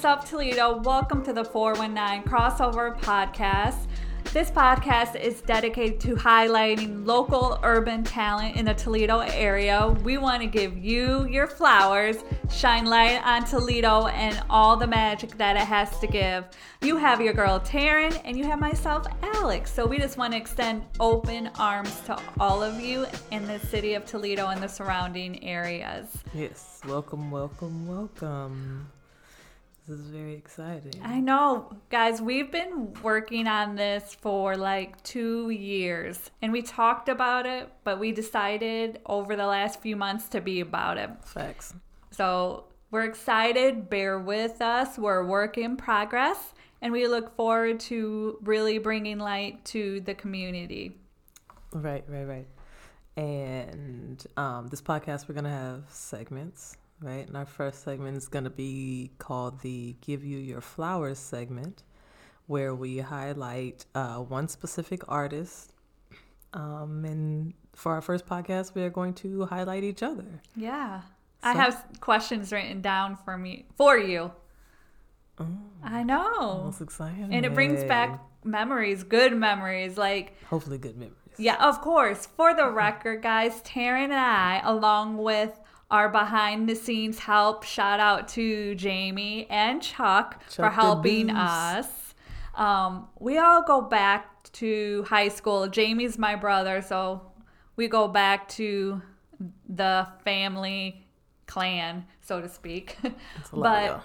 What's up, Toledo? Welcome to the 419 Crossover Podcast. This podcast is dedicated to highlighting local urban talent in the Toledo area. We want to give you your flowers, shine light on Toledo and all the magic that it has to give. You have your girl Taren, and you have myself, Alex. So we just want to extend open arms to all of you in the city of Toledo and the surrounding areas. Yes, welcome, welcome, welcome. This is very exciting. I know, guys, we've been working on this for like two years and we talked about it, but we decided over the last few months to be about it. Facts. So we're excited. Bear with us. We're a work in progress and we look forward to really bringing light to the community. Right, right, right. And um, this podcast, we're going to have segments right? And our first segment is going to be called the Give You Your Flowers segment, where we highlight uh, one specific artist. Um, and for our first podcast, we are going to highlight each other. Yeah. So, I have questions written down for me for you. Oh, I know. That's exciting. And it brings back memories, good memories, like hopefully good memories. Yeah, of course. For the record, guys, Taren and I, along with our behind the scenes help. Shout out to Jamie and Chuck, Chuck for helping us. Um, we all go back to high school. Jamie's my brother, so we go back to the family clan, so to speak. but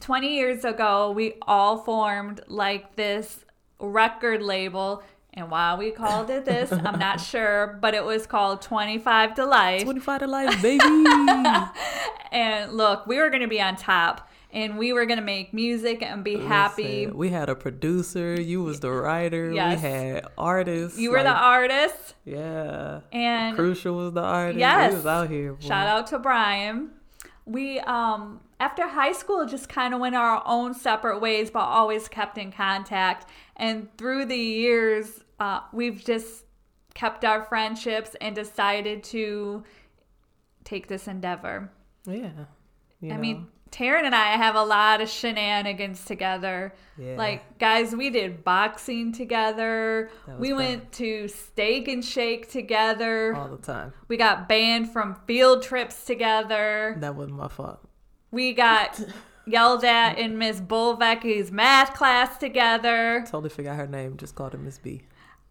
20 years ago, we all formed like this record label and why we called it this, I'm not sure, but it was called 25 to Life. 25 to Life, baby. and look, we were going to be on top and we were going to make music and be Listen, happy. We had a producer, you was the writer, yes. we had artists. You were like, the artist. Yeah. And Crucial was the artist. Yes. We was out here. Boy. Shout out to Brian. We um after high school just kind of went our own separate ways but always kept in contact and through the years uh, we've just kept our friendships and decided to take this endeavor. Yeah. I know. mean, Taren and I have a lot of shenanigans together. Yeah. Like, guys, we did boxing together. We fun. went to steak and shake together. All the time. We got banned from field trips together. That wasn't my fault. We got yelled at in Miss Bulvecky's math class together. Totally forgot her name. Just called her Miss B.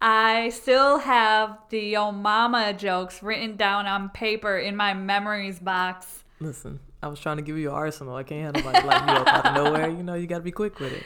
I still have the old mama jokes written down on paper in my memories box. Listen, I was trying to give you an arsenal. I can't nobody like you up out of nowhere. You know, you got to be quick with it.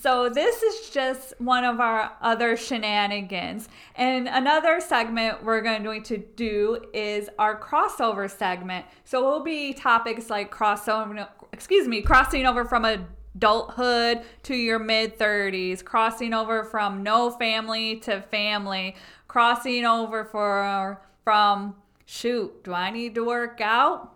So this is just one of our other shenanigans. And another segment we're going to do is our crossover segment. So it will be topics like crossover excuse me, crossing over from a adulthood to your mid 30s, crossing over from no family to family, crossing over for from shoot, do I need to work out?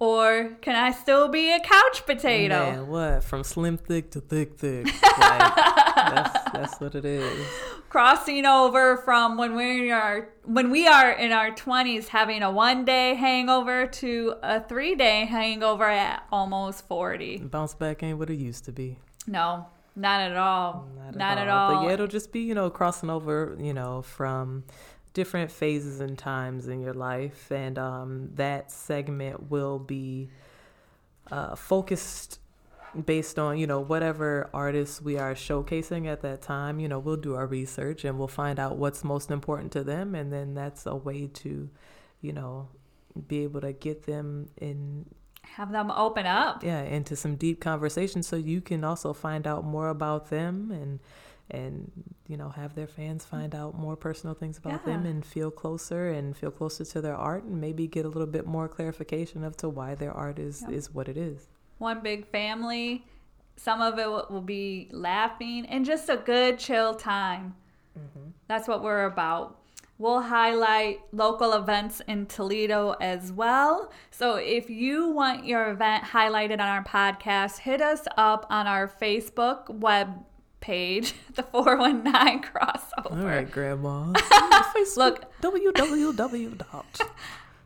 Or can I still be a couch potato? Oh, man, what? From slim thick to thick thick. Like, that's, that's what it is. Crossing over from when we are when we are in our twenties having a one day hangover to a three day hangover at almost forty. Bounce back ain't what it used to be. No, not at all. Not at, not all. at all. But yeah, it'll just be, you know, crossing over, you know, from different phases and times in your life, and um, that segment will be uh, focused based on you know whatever artists we are showcasing at that time. You know, we'll do our research and we'll find out what's most important to them, and then that's a way to, you know, be able to get them in have them open up yeah into some deep conversation so you can also find out more about them and and you know have their fans find out more personal things about yeah. them and feel closer and feel closer to their art and maybe get a little bit more clarification of to why their art is yep. is what it is one big family some of it will be laughing and just a good chill time mm-hmm. that's what we're about We'll highlight local events in Toledo as well. So if you want your event highlighted on our podcast, hit us up on our Facebook web page, the 419 crossover. All right, Grandma. Look, www.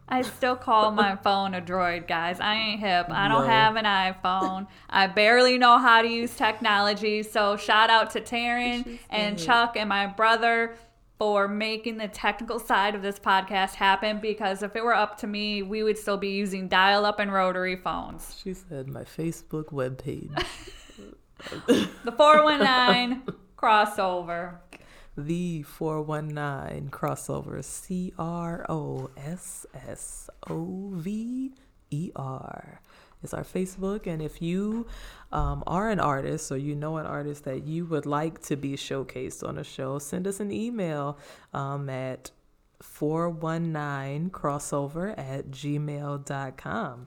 I still call my phone a droid, guys. I ain't hip. I don't No. have an iPhone. I barely know how to use technology. So shout out to Taren and Chuck and my brother for making the technical side of this podcast happen because if it were up to me, we would still be using dial up and rotary phones. She said my Facebook webpage. The 419 crossover. the 419 crossover C R O S S O V E R is our Facebook. And if you um, are an artist or you know an artist that you would like to be showcased on a show, send us an email um, at 419 crossover at gmail.com.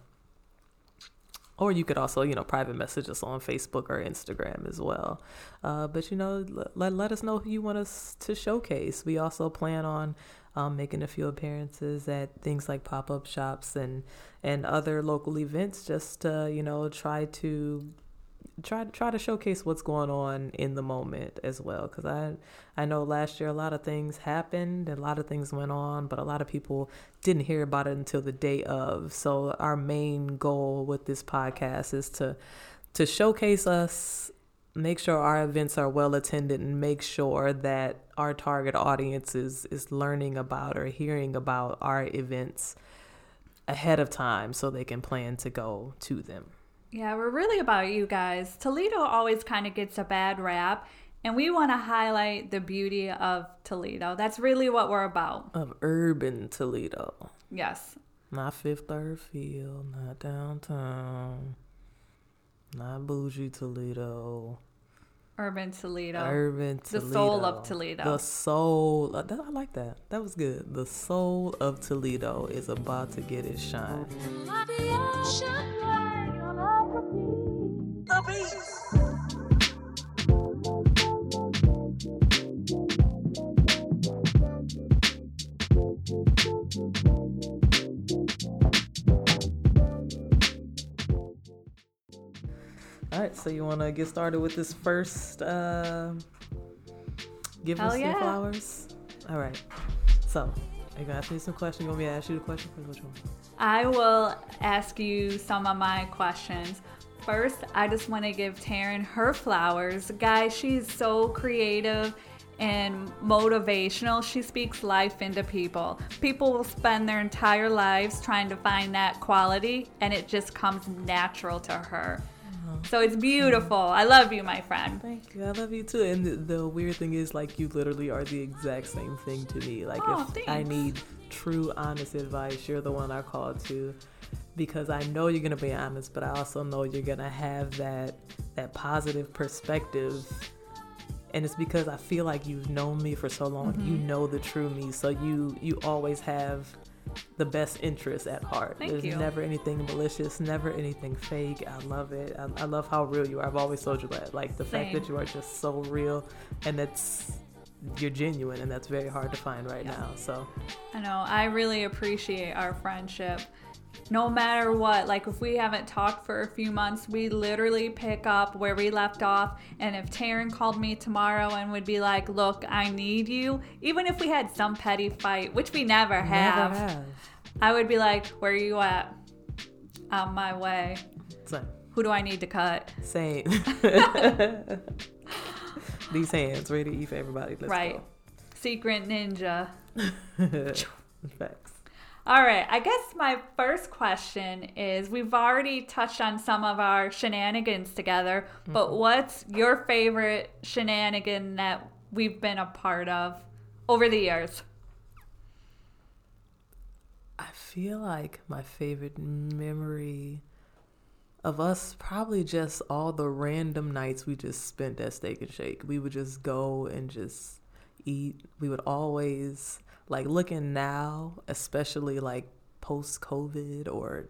Or you could also, you know, private message us on Facebook or Instagram as well. Uh, but, you know, let, let us know who you want us to showcase. We also plan on um, making a few appearances at things like pop up shops and, and other local events just to, you know, try to try try to showcase what's going on in the moment as well because i i know last year a lot of things happened and a lot of things went on but a lot of people didn't hear about it until the day of. So our main goal with this podcast is to to showcase us make sure our events are well attended and make sure that our target audience is is learning about or hearing about our events ahead of time so they can plan to go to them Yeah, we're really about you guys. Toledo always kind of gets a bad rap, and we want to highlight the beauty of Toledo. That's really what we're about. of urban toledo Yes. Not Fifth Third Field, not downtown, not bougie Toledo, Urban Toledo. urban Toledo. The soul of Toledo. The soul. uh, I like that. That was good. The soul of Toledo is about to get its shine. All right, so you want to get started with this first? Uh, give Hell us yeah. flowers. All right. So, are you gonna ask me some questions? You want me to ask you the question? First? Which one? I will ask you some of my questions. First, I just want to give Taren her flowers. Guys, she's so creative and motivational. She speaks life into people. People will spend their entire lives trying to find that quality, and it just comes natural to her. So it's beautiful. I love you, my friend. Thank you. I love you too. And the, the weird thing is, like, you literally are the exact same thing to me. Like, Oh, if I need true, honest advice, you're the one I call to, because I know you're gonna be honest, but I also know you're gonna have that that positive perspective. And it's because I feel like you've known me for so long. You Mm-hmm. know the true me, so you you always have the best interest at heart. Thank There's you. never anything malicious, never anything fake. I love it. I, I love how real you are. I've always told you that. Like the fact that you are just so real and that's you're genuine and that's very hard to find right Yeah. now. So I know. I really appreciate our friendship. No matter what, like if we haven't talked for a few months, we literally pick up where we left off. And if Taren called me tomorrow and would be like, Look, I need you, even if we had some petty fight, which we never have, never have. I would be like, Where are you at? On my way. Who do I need to cut? Same. These hands ready to eat for everybody. Let's right. Secret ninja. go. All right, I guess my first question is we've already touched on some of our shenanigans together, mm-hmm. but what's your favorite shenanigan that we've been a part of over the years? I feel like my favorite memory of us probably just all the random nights we just spent at Steak and Shake. We would just go and just eat. We would always like looking now, especially like post COVID or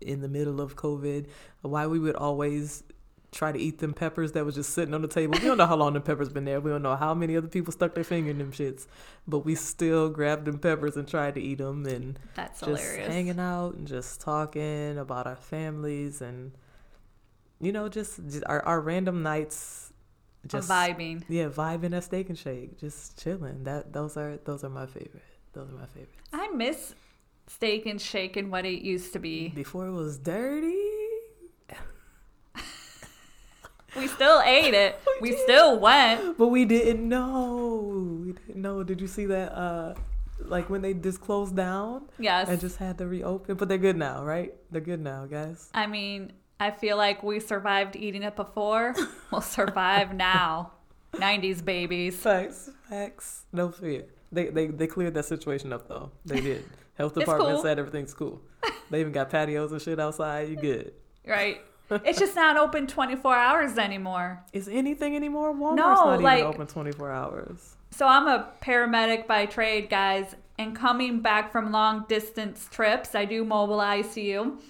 in the middle of COVID, why we would always try to eat them peppers that was just sitting on the table. We don't know how long the peppers been there. We don't know how many other people stuck their finger in them shits, but we still grabbed them peppers and tried to eat them and That's just hilarious. hanging out and just talking about our families and you know just, just our, our random nights just vibing. yeah vibing at steak and shake just chilling that those are those are my favorite those are my favorites I miss steak and shake and what it used to be. Before it was dirty. We still ate it. We We still went. But we didn't know. We didn't know. Did you see that? Uh, like when they just closed down Yes. and just had to reopen. But they're good now, right? They're good now, guys. I mean, I feel like we survived eating it before. We'll survive now. 90s babies. Facts, facts. No fear. They they they cleared that situation up though. They did. Health department cool. said everything's cool. They even got patios and shit outside. You good? Right? It's just not open 24 hours anymore. Is anything anymore? Walmart's No, not like- even open twenty four hours. So I'm a paramedic by trade, guys, and coming back from long distance trips, I do mobile ICU.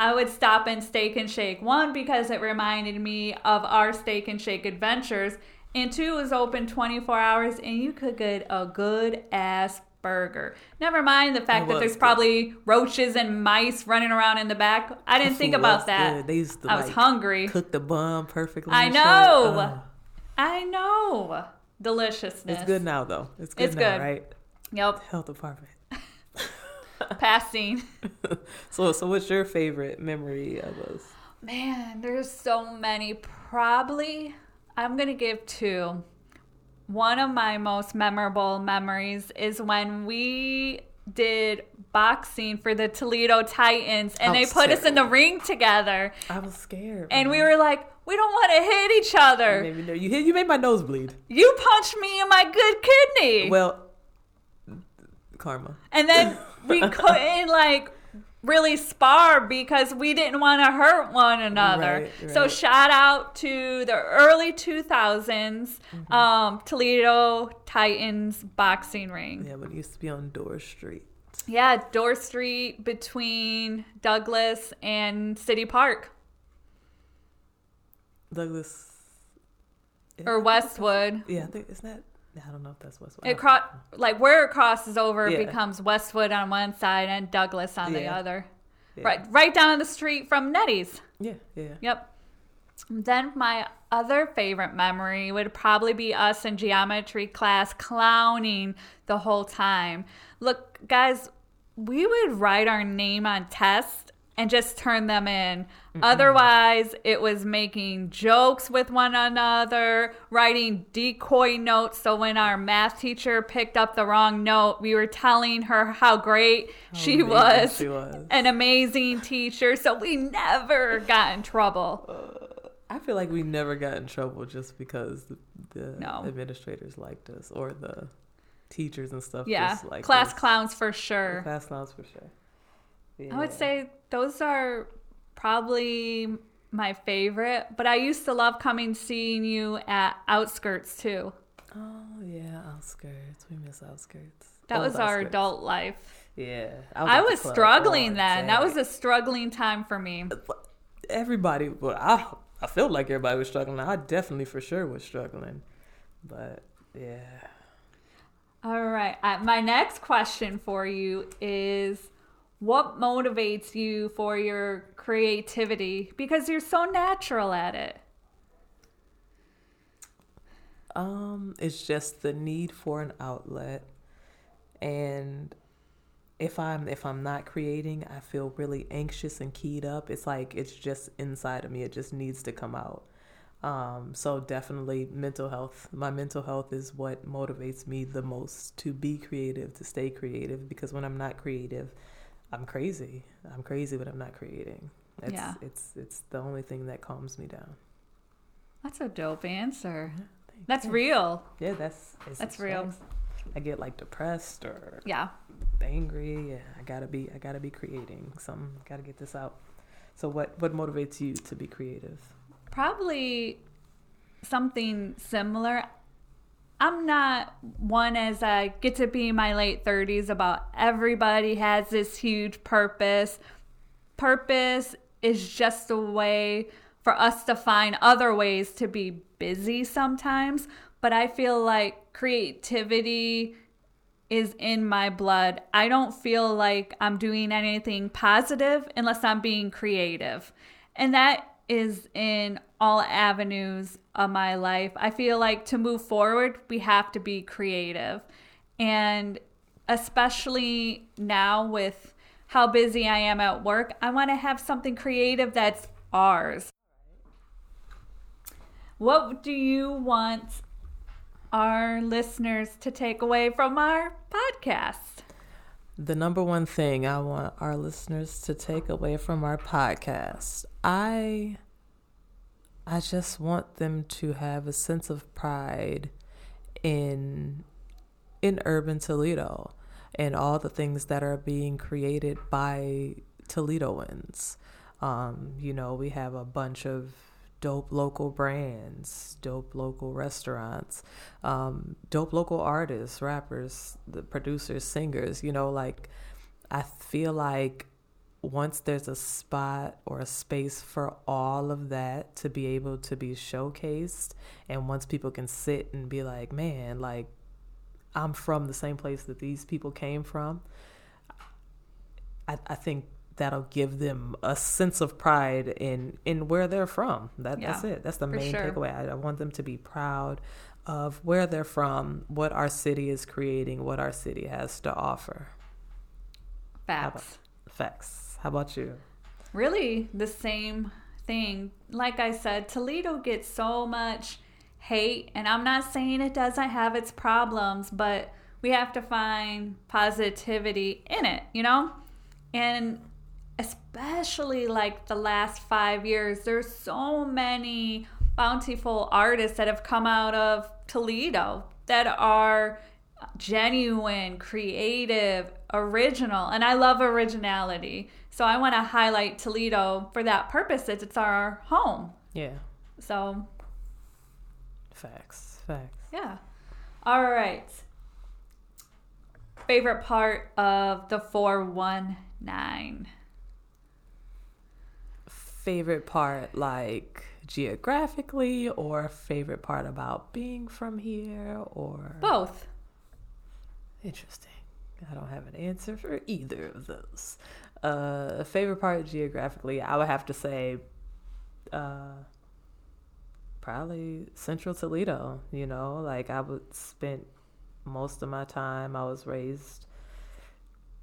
I would stop in Steak and Shake. One, because it reminded me of our Steak and Shake adventures. And two, it was open 24 hours and you could get a good ass burger. Never mind the fact that there's good. probably roaches and mice running around in the back. I didn't think about that. They used to I was like, hungry. Cook the bun perfectly. I know. Ugh. I know. Deliciousness. it's good now though. It's good It's now, good. right? Yep. Health department. Passing. So so what's your favorite memory of us? Man, there's so many. Probably, I'm going to give two. One of my most memorable memories is when we did boxing for the Toledo Titans and they put us in the ring together. I was scared. And we were like, we don't want to hit each You other. made me you hit you made my nose bleed. You punched me in my good kidney. Well, karma. And then we couldn't like really spar because we didn't want to hurt one another. Right, So shout out to the early 2000s Mm-hmm. um, Toledo Titans boxing ring. Yeah, but it used to be on Dorr Street. Yeah, Dorr Street between Douglas and City Park Douglas. or Westwood. Yeah, I think it's not. I don't know if that's Westwood. It cro- like where it crosses over Yeah. it becomes Westwood on one side and Douglas on the other. Yeah. Right right down the street from Nettie's. Yeah, yeah. Yep. Then my other favorite memory would probably be us in geometry class clowning the whole time. Look, guys, we would write our name on tests and just turn them in. Mm-hmm. Otherwise, it was making jokes with one another, writing decoy notes. So when our math teacher picked up the wrong note, we were telling her how great she was, she was. an amazing teacher. So we never got in trouble. Uh, I feel like we never got in trouble just because the, the No. administrators liked us or the teachers and stuff. Yeah, class us. clowns for sure. Class clowns for sure. I would say those are probably my favorite, but I used to love coming seeing you at Outskirts too. Oh yeah, outskirts. We miss outskirts. That Old was our outskirts. adult life. Yeah, I at the was struggling then. That was a struggling time for me. everybody. Well, I I felt like everybody was struggling. I definitely for sure was struggling, but yeah. All right. Uh, my next question for you is what motivates you for your creativity? Because you're so natural at it. Um, it's just the need for an outlet, and if I'm if I'm not creating, I feel really anxious and keyed up. It's like it's just inside of me. It just needs to come out. Um, so definitely mental health. My mental health is what motivates me the most to be creative, to stay creative. Because when I'm not creative, I'm crazy. I'm crazy but I'm not creating. It's, Yeah. It's it's the only thing that calms me down. That's a dope answer. Thank That's you. real. Yeah, that's That's real. I get like depressed or Yeah. angry. Yeah, I gotta be. I gotta be creating. Some gotta get this out. So what what motivates you to be creative? Probably something similar. I'm not one as I get to be in my late 30s about everybody has this huge purpose. Purpose is just a way for us to find other ways to be busy sometimes. But I feel like creativity is in my blood. I don't feel like I'm doing anything positive unless I'm being creative. And that is in all avenues of my life. I feel like to move forward, we have to be creative. And especially now with how busy I am at work. I want to have something creative that's ours. What do you want our listeners to take away from our podcast? The number one thing I want our listeners to take away from our podcast, I I just want them to have a sense of pride in in urban Toledo and all the things that are being created by Toledoans. Um, you know, we have a bunch of dope local brands, dope local restaurants, um, dope local artists, rappers, the producers, singers. You know, like I feel like once there's a spot or a space for all of that to be able to be showcased, and once people can sit and be like, man, like I'm from the same place that these people came from, I, I think that'll give them a sense of pride in in where they're from. That yeah, that's it. That's the main sure. takeaway. I, I want them to be proud of where they're from, what our city is creating, what our city has to offer. Facts. Facts. How about you? Really, the same thing. Like I said, Toledo gets so much hate, and I'm not saying it doesn't have its problems, but we have to find positivity in it, you know? And especially like the last five years, there's so many bountiful artists that have come out of Toledo that are genuine, creative, original. And I love originality. So I want to highlight Toledo for that purpose. It's our home. Yeah. So Facts. Facts. Yeah. All right. Favorite part of the 419? Favorite part, like geographically, or favorite part about being from here, or both? Interesting. I don't have an answer for either of those. Uh, favorite part geographically, I would have to say, uh, probably central Toledo, you know, like I would spend most of my time I was raised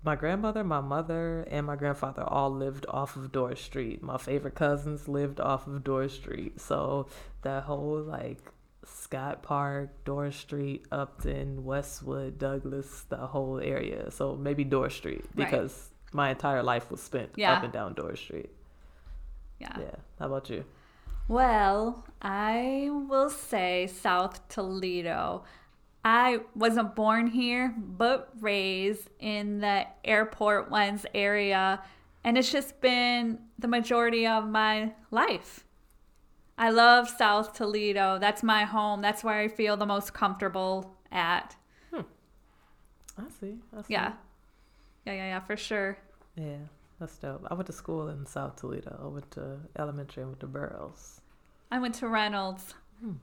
my grandmother, my mother, and my grandfather all lived off of Dorr Street. My favorite cousins lived off of Dorr Street. So that whole like Scott Park, Dorr Street, Upton, Westwood, Douglas, the whole area. So maybe Dorr Street because right. my entire life was spent yeah. up and down Dorr Street. Yeah. Yeah. How about you? Well, I will say South Toledo. I wasn't born here, but raised in the airport ones area, and it's just been the majority of my life. I love South Toledo. That's my home. That's where I feel the most comfortable at. Hmm. I see. I see. Yeah. Yeah, yeah, yeah, for sure. Yeah, that's dope. I went to school in South Toledo. I went to elementary and went to Burroughs. I went to Reynolds. Hmm.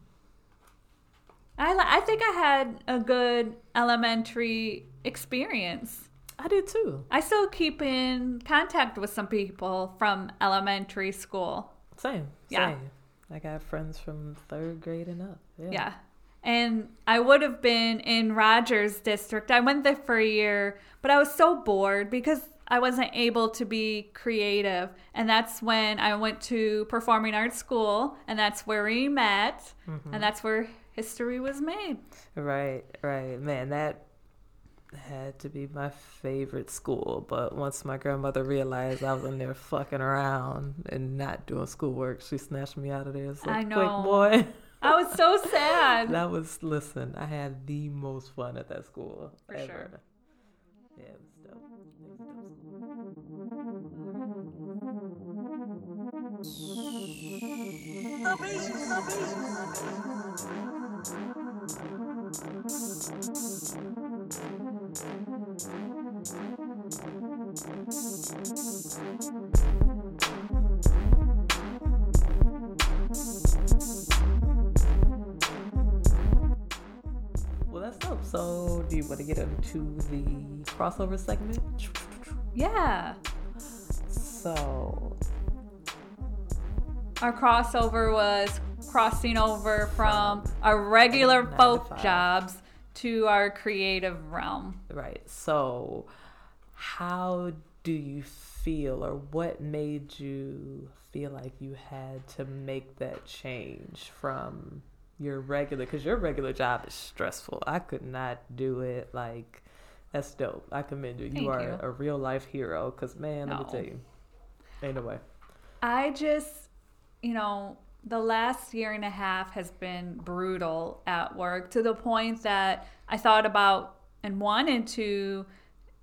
I I think I had a good elementary experience. I did too. I still keep in contact with some people from elementary school. Same. Yeah. Same. I got friends from third grade and up. Yeah. yeah. And I would have been in Rogers District. I went there for a year, but I was so bored because I wasn't able to be creative. And that's when I went to performing arts school, and that's where we met, mm-hmm. and that's where history was made. Right, right. Man, that had to be my favorite school. But once my grandmother realized I was in there fucking around and not doing schoolwork, she snatched me out of there. So I know. quick, boy. I was so sad. that was, listen, I had the most fun at that school. For ever. sure. Yeah, it was dope. Well, that's dope. So, do you want to get into the crossover segment? Yeah. So, our crossover was crossing over from our regular folk jobs to our creative realm. Right. So, how do you feel, or what made you feel like you had to make that change from your regular? Because your regular job is stressful. I could not do it. Like, that's dope. I commend you. Thank you are you. a real life hero. Because, man, let me No. tell you, ain't no way. I just, you know, the last year and a half has been brutal at work to the point that I thought about and wanted to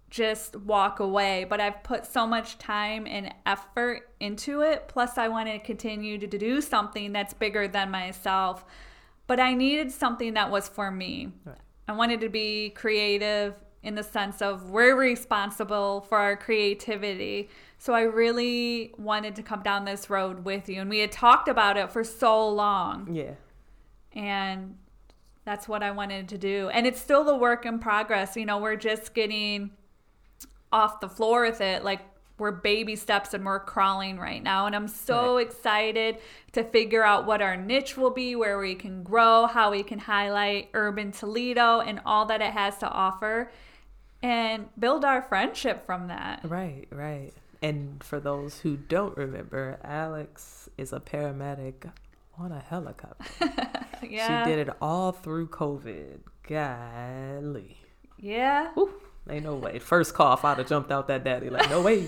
just walk away, but I've put so much time and effort into it. Plus, I want to continue to do something that's bigger than myself. But I needed something that was for me. Right. I wanted to be creative in the sense of we're responsible for our creativity. So I really wanted to come down this road with you. And we had talked about it for so long. Yeah. And that's what I wanted to do. And it's still the work in progress. You know, we're just getting off the floor with it. Like we're baby steps and we're crawling right now. And I'm so excited to figure out what our niche will be, where we can grow, how we can highlight urban Toledo and all that it has to offer and build our friendship from that. Right, right. And for those who don't remember, Alex is a paramedic on a helicopter. Yeah. She did it all through COVID. Golly. Yeah. Whew, ain't no way. First cough, I'd have jumped out that daddy. Like, no way.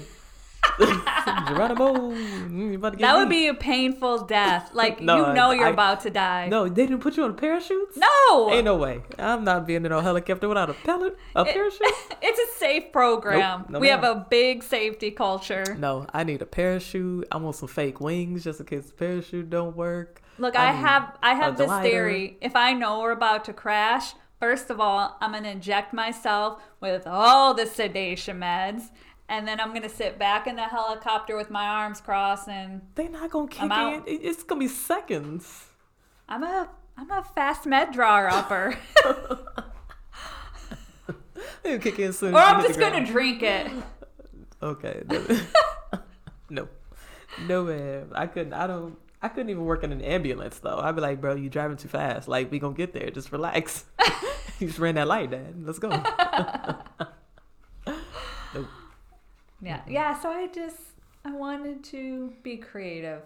Geronimo, mm, you about to get That would me. be a painful death. Like No, you know you're I- about to die. No, they didn't put you on parachutes? No. Ain't no way. I'm not being in a helicopter without a pellet, a It- parachute. it's a safe program. Nope, no we have a big safety culture. No, I need a parachute. I want some fake wings just in case the parachute don't work. Look, I I, have I have this glider. theory. If I know we're about to crash, first of all, I'm gonna inject myself with all the sedation meds, and then I'm gonna sit back in the helicopter with my arms crossed, and They're not gonna kick I'm in. out. It- It's gonna be seconds. I'm a I'm a fast med drawer upper, They'll kick in soon. or I'm just gonna drink it. Okay. no, no, man. I couldn't. I don't. I couldn't even work in an ambulance though. I'd be like, bro, you driving too fast. Like, we gonna get there. Just relax. you just ran that light, Dad. Let's go. Yeah, mm-hmm. yeah. So I just I wanted to be creative.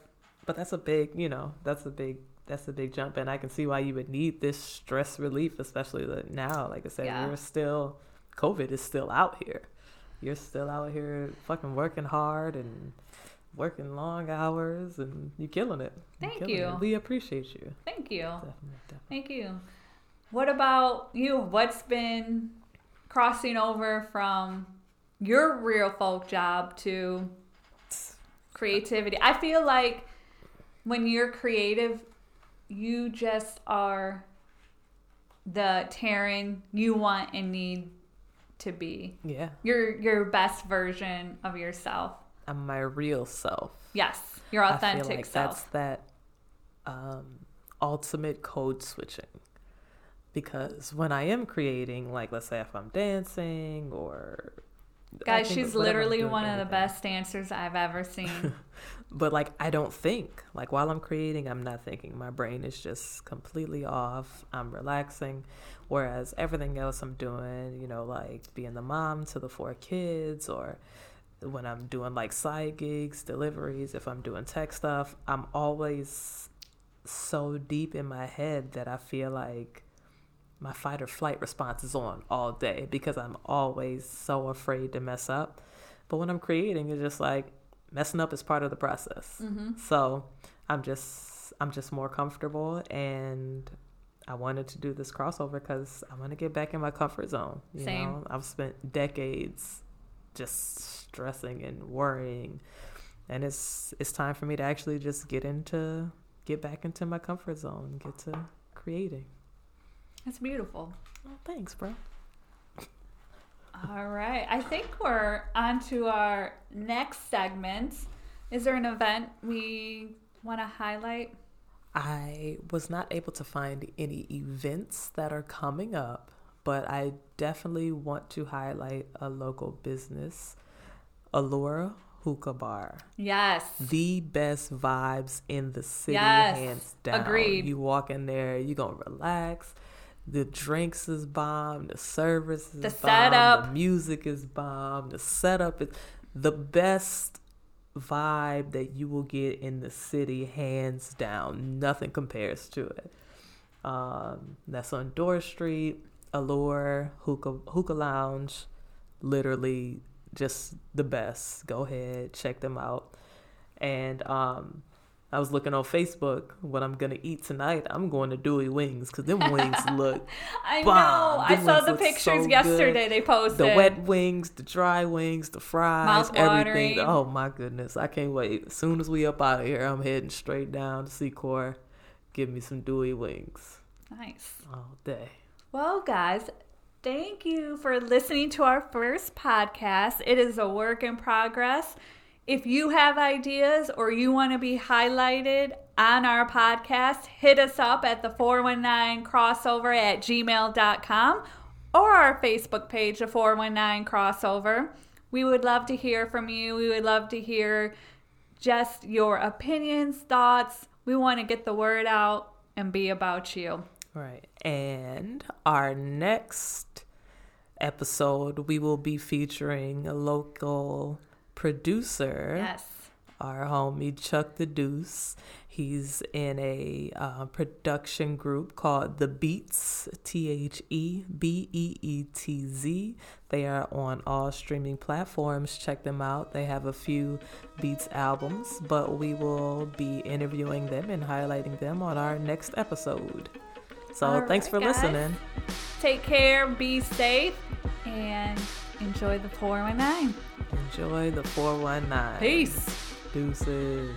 But that's a big, you know, that's a big, that's a big jump, and I can see why you would need this stress relief, especially that now. Like I said, Yeah. you're still, COVID is still out here. You're still out here fucking working hard and working long hours, and you're killing it. Thank killing you. It. We appreciate you. Thank you. Definitely, definitely. Thank you. What about you? What's been crossing over from your real folk job to creativity? I feel like when you're creative, you just are the Taren you want and need to be. Yeah, Your your best version of yourself. I'm my real self. Yes, your I authentic feel like self. that's that um, ultimate code switching. Because when I am creating, like let's say if I'm dancing or Guys, she's literally one of the best dancers I've ever seen. But like I don't think. Like while I'm creating, I'm not thinking. My brain is just completely off. I'm relaxing. Whereas everything else I'm doing, you know, like being the mom to the four kids or when I'm doing like side gigs, deliveries, if I'm doing tech stuff, I'm always so deep in my head that I feel like my fight or flight response is on all day because I'm always so afraid to mess up. But when I'm creating, it's just like messing up is part of the process. hmm So I'm just I'm just more comfortable, and I wanted to do this crossover because I want to get back in my comfort zone. You Same. know, I've spent decades just stressing and worrying, and it's it's time for me to actually just get into get back into my comfort zone, get to creating. That's beautiful. Oh, thanks, bro. All right. I think we're on to our next segment. Is there an event we want to highlight? I was not able to find any events that are coming up, but I definitely want to highlight a local business, Allura Hookah Bar. Yes. The best vibes in the city, Yes, hands down. agreed. You walk in there, you're gonna relax. The drinks is bomb, the service is The bomb, setup. the music is bomb, the setup is the best vibe that you will get in the city, hands down. Nothing compares to it. Um, that's on Dorr Street, Allure, Hookah, Hookah Lounge. Literally just the best. Go ahead, check them out. And um, I was looking on Facebook what I'm gonna eat tonight. I'm going to Dewey Wings because them wings look. I bomb. know. Them I saw the pictures so yesterday. good. They posted The wet wings, the dry wings, the fries, everything. Oh my goodness, I can't wait. As soon as we up out of here, I'm heading straight down to Secor. Give me some Dewey Wings Nice. all day. Well, guys, thank you for listening to our first podcast. It is a work in progress. If you have ideas or you want to be highlighted on our podcast, hit us up at the 419 crossover at gmail.com or our Facebook page, the 419 crossover. We would love to hear from you. We would love to hear just your opinions, thoughts. We want to get the word out and be about you. Right. And our next episode, we will be featuring a local producer. Yes. Our homie Chuck the Deuce. He's in a uh, production group called The Beetz, T H E B E E T Z. They are on all streaming platforms. Check them out. They have a few Beats albums, but we will be interviewing them and highlighting them on our next episode. So All thanks right, for guys. listening. Take care, be safe, and Enjoy the 419. Enjoy the 419. Peace. Deuces.